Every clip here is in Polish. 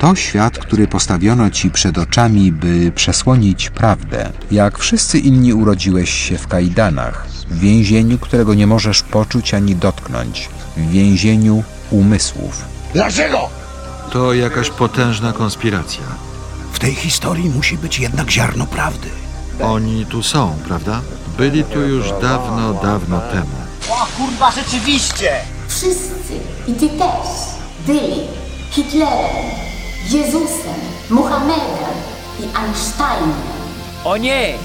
To świat, który postawiono ci przed oczami, by przesłonić prawdę. Jak wszyscy inni urodziłeś się w kajdanach, w więzieniu, którego nie możesz poczuć ani dotknąć, w więzieniu umysłów. Dlaczego? To jakaś potężna konspiracja. W tej historii musi być jednak ziarno prawdy. Oni tu są, prawda? Byli tu już dawno, dawno temu. O kurwa, rzeczywiście! Wszyscy, i ty też, byli Hitlerem, Jezusem, Muhammedem i Einsteinem. O nie!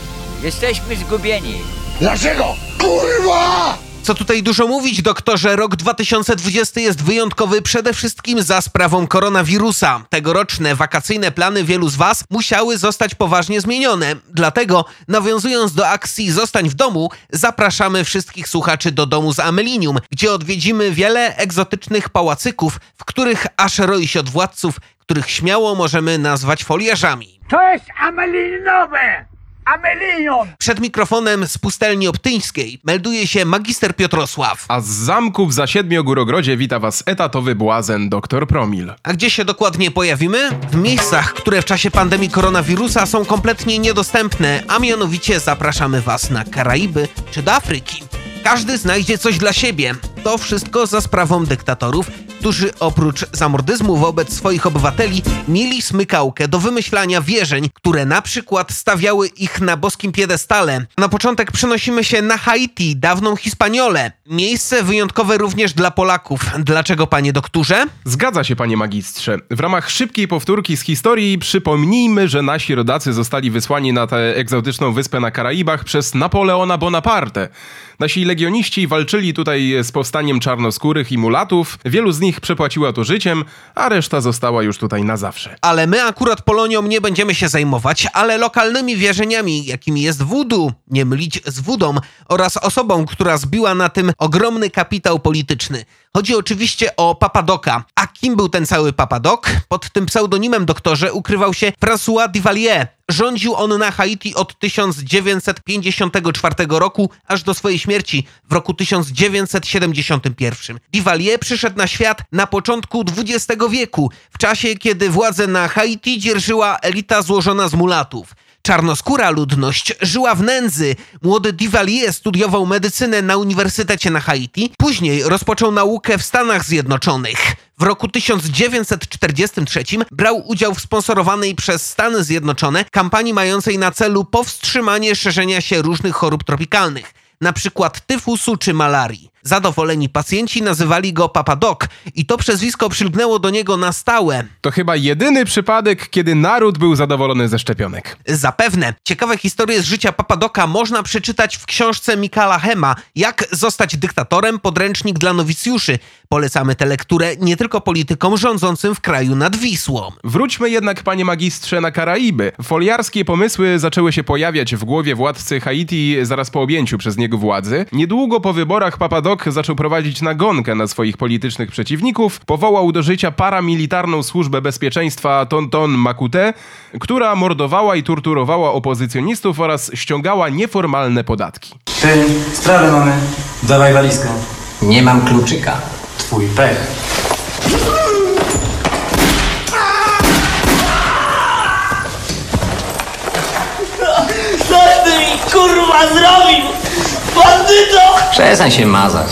Jesteśmy zgubieni. Dlaczego? Kurwa! Co tutaj dużo mówić, doktorze, rok 2020 jest wyjątkowy przede wszystkim za sprawą koronawirusa. Tegoroczne wakacyjne plany wielu z Was musiały zostać poważnie zmienione. Dlatego, nawiązując do akcji Zostań w domu, zapraszamy wszystkich słuchaczy do domu z Amelinium, gdzie odwiedzimy wiele egzotycznych pałacyków, w których aż roi się od władców, których śmiało możemy nazwać foliarzami. To jest amelinowe! Amelinion! Przed mikrofonem z pustelni optyńskiej melduje się magister Piotrosław. A z zamku w Zasiedmiogórogrodzie wita was etatowy błazen dr Promil. A gdzie się dokładnie pojawimy? W miejscach, które w czasie pandemii koronawirusa są kompletnie niedostępne, a mianowicie zapraszamy Was na Karaiby czy do Afryki. Każdy znajdzie coś dla siebie. To wszystko za sprawą dyktatorów, którzy oprócz zamordyzmu wobec swoich obywateli mieli smykałkę do wymyślania wierzeń, które na przykład stawiały ich na boskim piedestale. Na początek przenosimy się na Haiti, dawną Hispaniolę. Miejsce wyjątkowe również dla Polaków. Dlaczego, panie doktorze? Zgadza się, panie magistrze. W ramach szybkiej powtórki z historii przypomnijmy, że nasi rodacy zostali wysłani na tę egzotyczną wyspę na Karaibach przez Napoleona Bonaparte. Nasi legioniści walczyli tutaj z powstaniem czarnoskórych i mulatów, wielu z nich przepłaciła to życiem, a reszta została już tutaj na zawsze. Ale my akurat Polonią nie będziemy się zajmować, ale lokalnymi wierzeniami, jakimi jest voodoo, nie mylić z wódą, oraz osobą, która zbiła na tym ogromny kapitał polityczny. Chodzi oczywiście o Papadoka. A kim był ten cały Papadok? Pod tym pseudonimem doktorze ukrywał się François Duvalier. Rządził on na Haiti od 1954 roku aż do swojej śmierci w roku 1971. Duvalier przyszedł na świat na początku XX wieku, w czasie kiedy władzę na Haiti dzierżyła elita złożona z mulatów. Czarnoskóra ludność żyła w nędzy. Młody Duvalier studiował medycynę na Uniwersytecie na Haiti. Później rozpoczął naukę w Stanach Zjednoczonych. W roku 1943 brał udział w sponsorowanej przez Stany Zjednoczone kampanii mającej na celu powstrzymanie szerzenia się różnych chorób tropikalnych, przykład tyfusu czy malarii. Zadowoleni pacjenci nazywali go Papa Doc i to przezwisko przylgnęło do niego na stałe. To chyba jedyny przypadek, kiedy naród był zadowolony ze szczepionek. Zapewne. Ciekawe historie z życia Papadoka można przeczytać w książce Mikala Hema Jak zostać dyktatorem, podręcznik dla nowicjuszy. Polecamy tę lekturę nie tylko politykom rządzącym w kraju nad Wisłą. Wróćmy jednak, panie magistrze, na Karaiby. Foliarskie pomysły zaczęły się pojawiać w głowie władcy Haiti zaraz po objęciu przez niego władzy. Niedługo po wyborach Zaczął prowadzić nagonkę na swoich politycznych przeciwników, powołał do życia paramilitarną służbę bezpieczeństwa Tonton Makute, która mordowała i torturowała opozycjonistów oraz ściągała nieformalne podatki. Ty, sprawę mamy. Dawaj walizkę. Nie mam kluczyka. Twój pech. Co ty mi kurwa zrobił? Bandyto! Przestań się mazać.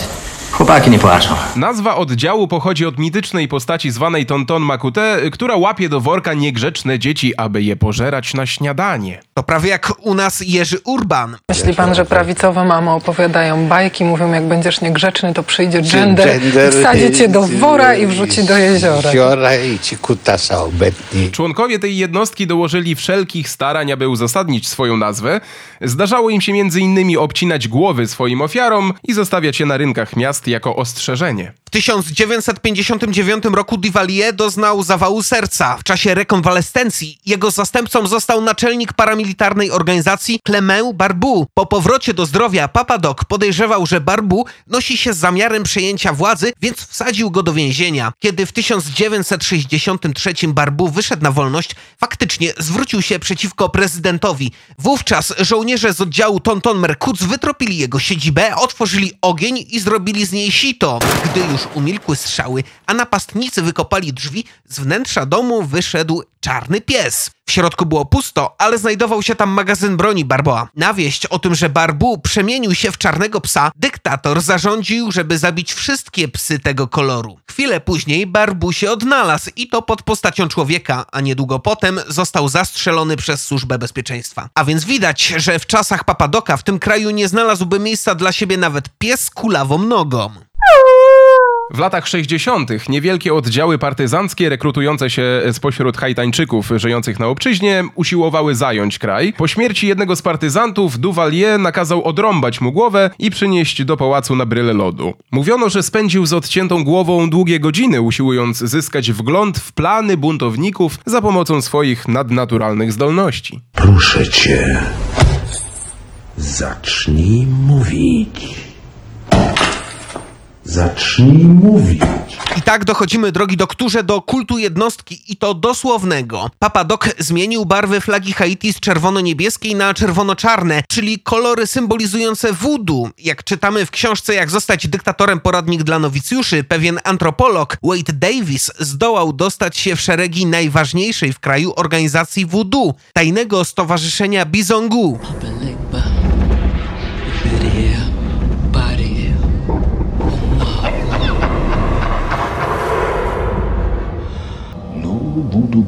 Chłopaki nie płaczą. Nazwa oddziału pochodzi od mitycznej postaci zwanej Tonton Makute, która łapie do worka niegrzeczne dzieci, aby je pożerać na śniadanie. To prawie jak u nas Jerzy Urban. Myśli pan, że prawicowe mamy opowiadają bajki, mówią jak będziesz niegrzeczny, to przyjdzie gender, Gender wsadzi cię do wora i wrzuci do jeziora. Jeziora i ci kutasa obetnie. Członkowie tej jednostki dołożyli wszelkich starań, aby uzasadnić swoją nazwę. Zdarzało im się między innymi obcinać głowy swoim ofiarom i zostawiać je na rynkach miast jako ostrzeżenie. W 1959 roku Duvalier doznał zawału serca. W czasie rekonwalescencji jego zastępcą został naczelnik paramilitarnej organizacji Clement Barbu. Po powrocie do zdrowia Papadoc podejrzewał, że Barbu nosi się z zamiarem przejęcia władzy, więc wsadził go do więzienia. Kiedy w 1963 Barbu wyszedł na wolność, faktycznie zwrócił się przeciwko prezydentowi. Wówczas żołnierze z oddziału Tonton Merkuc wytropili jego siedzibę, otworzyli ogień i zrobili z niej sito. Gdy już umilkły strzały, a napastnicy wykopali drzwi, z wnętrza domu wyszedł czarny pies. W środku było pusto, ale znajdował się tam magazyn broni Barboa. Na wieść o tym, że Barbu przemienił się w czarnego psa, dyktator zarządził, żeby zabić wszystkie psy tego koloru. Chwilę później Barbu się odnalazł i to pod postacią człowieka, a niedługo potem został zastrzelony przez służbę bezpieczeństwa. A więc widać, że w czasach Papadoka w tym kraju nie znalazłby miejsca dla siebie nawet pies kulawą nogą. W latach 60. niewielkie oddziały partyzanckie rekrutujące się spośród Haitańczyków żyjących na obczyźnie usiłowały zająć kraj. Po śmierci jednego z partyzantów Duvalier nakazał odrąbać mu głowę i przynieść do pałacu na bryle lodu. Mówiono, że spędził z odciętą głową długie godziny usiłując zyskać wgląd w plany buntowników za pomocą swoich nadnaturalnych zdolności. Proszę cię, zacznij mówić. Zacznij mówić. I tak dochodzimy, drogi doktorze, do kultu jednostki i to dosłownego. Papa Doc zmienił barwy flagi Haiti z czerwono-niebieskiej na czerwono-czarne, czyli kolory symbolizujące voodoo. Jak czytamy w książce Jak zostać dyktatorem poradnik dla nowicjuszy, pewien antropolog Wade Davis zdołał dostać się w szeregi najważniejszej w kraju organizacji voodoo, tajnego stowarzyszenia Bizongu.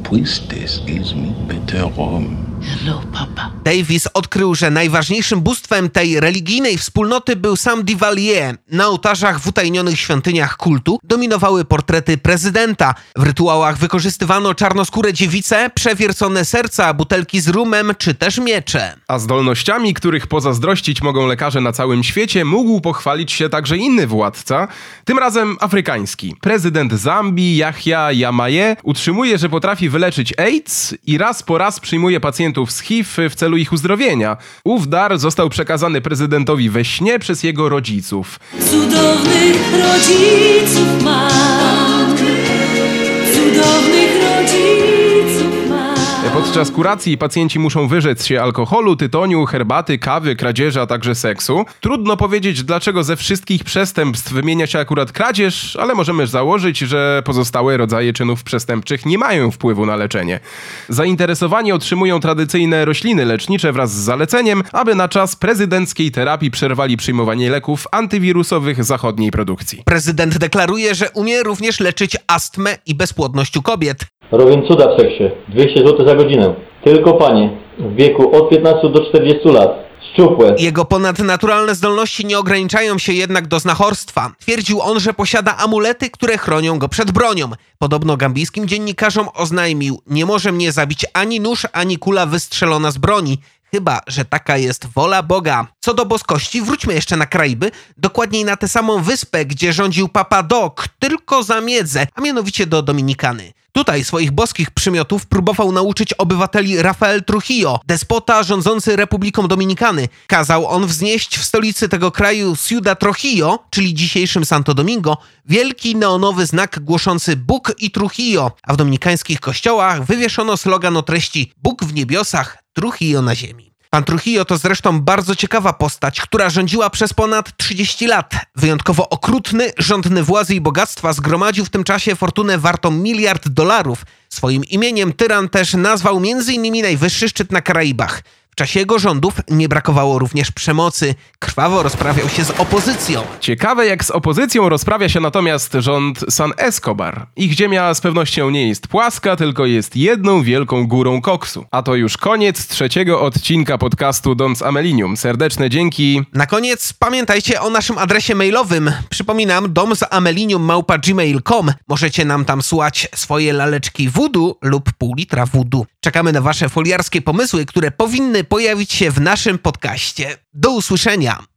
Priestess, gieß me better Rum. Hello, papa. Davis odkrył, że najważniejszym bóstwem tej religijnej wspólnoty był sam Duvalier. Na ołtarzach w utajnionych świątyniach kultu dominowały portrety prezydenta. W rytuałach wykorzystywano czarnoskóre dziewice, przewiercone serca, butelki z rumem czy też miecze. A zdolnościami, których pozazdrościć mogą lekarze na całym świecie, mógł pochwalić się także inny władca, tym razem afrykański. Prezydent Zambii, Yahya Jamaye, utrzymuje, że potrafi wyleczyć AIDS i raz po raz przyjmuje pacjentów z HIV w celu ich uzdrowienia. Ów dar został przekazany prezydentowi we śnie przez jego rodziców. Cudownych rodziców mam. Podczas kuracji pacjenci muszą wyrzec się alkoholu, tytoniu, herbaty, kawy, kradzieży, a także seksu. Trudno powiedzieć, dlaczego ze wszystkich przestępstw wymienia się akurat kradzież, ale możemy założyć, że pozostałe rodzaje czynów przestępczych nie mają wpływu na leczenie. Zainteresowani otrzymują tradycyjne rośliny lecznicze wraz z zaleceniem, aby na czas prezydenckiej terapii przerwali przyjmowanie leków antywirusowych zachodniej produkcji. Prezydent deklaruje, że umie również leczyć astmę i bezpłodność u kobiet. Robię cuda w seksie. 200 zł za godzinę. Tylko panie. W wieku od 15 do 40 lat. Szczupłe. Jego ponadnaturalne zdolności nie ograniczają się jednak do znachorstwa. Twierdził on, że posiada amulety, które chronią go przed bronią. Podobno gambijskim dziennikarzom oznajmił, nie może mnie zabić ani nóż, ani kula wystrzelona z broni. Chyba, że taka jest wola Boga. Co do boskości, wróćmy jeszcze na Karaiby, dokładniej na tę samą wyspę, gdzie rządził Papa Doc, tylko za miedzę, a mianowicie do Dominikany. Tutaj swoich boskich przymiotów próbował nauczyć obywateli Rafael Trujillo, despota rządzący Republiką Dominikany. Kazał on wznieść w stolicy tego kraju Ciudad Trujillo, czyli dzisiejszym Santo Domingo, wielki neonowy znak głoszący Bóg i Trujillo, a w dominikańskich kościołach wywieszono slogan o treści Bóg w niebiosach, Trujillo na ziemi. Pan Trujillo to zresztą bardzo ciekawa postać, która rządziła przez ponad 30 lat. Wyjątkowo okrutny, rządny władzy i bogactwa zgromadził w tym czasie fortunę wartą miliard dolarów. Swoim imieniem tyran też nazwał m.in. najwyższy szczyt na Karaibach. W czasie jego rządów nie brakowało również przemocy. Krwawo rozprawiał się z opozycją. Ciekawe jak z opozycją rozprawia się natomiast rząd San Escobar. Ich ziemia z pewnością nie jest płaska, tylko jest jedną wielką górą koksu. A to już koniec trzeciego odcinka podcastu Dom z Amelinium. Serdeczne dzięki. Na koniec pamiętajcie o naszym adresie mailowym. Przypominam, dom z amelinium.gmail.com. Możecie nam tam słuchać swoje laleczki voodoo lub pół litra voodoo. Czekamy na wasze foliarskie pomysły, które powinny pojawić się w naszym podcaście. Do usłyszenia!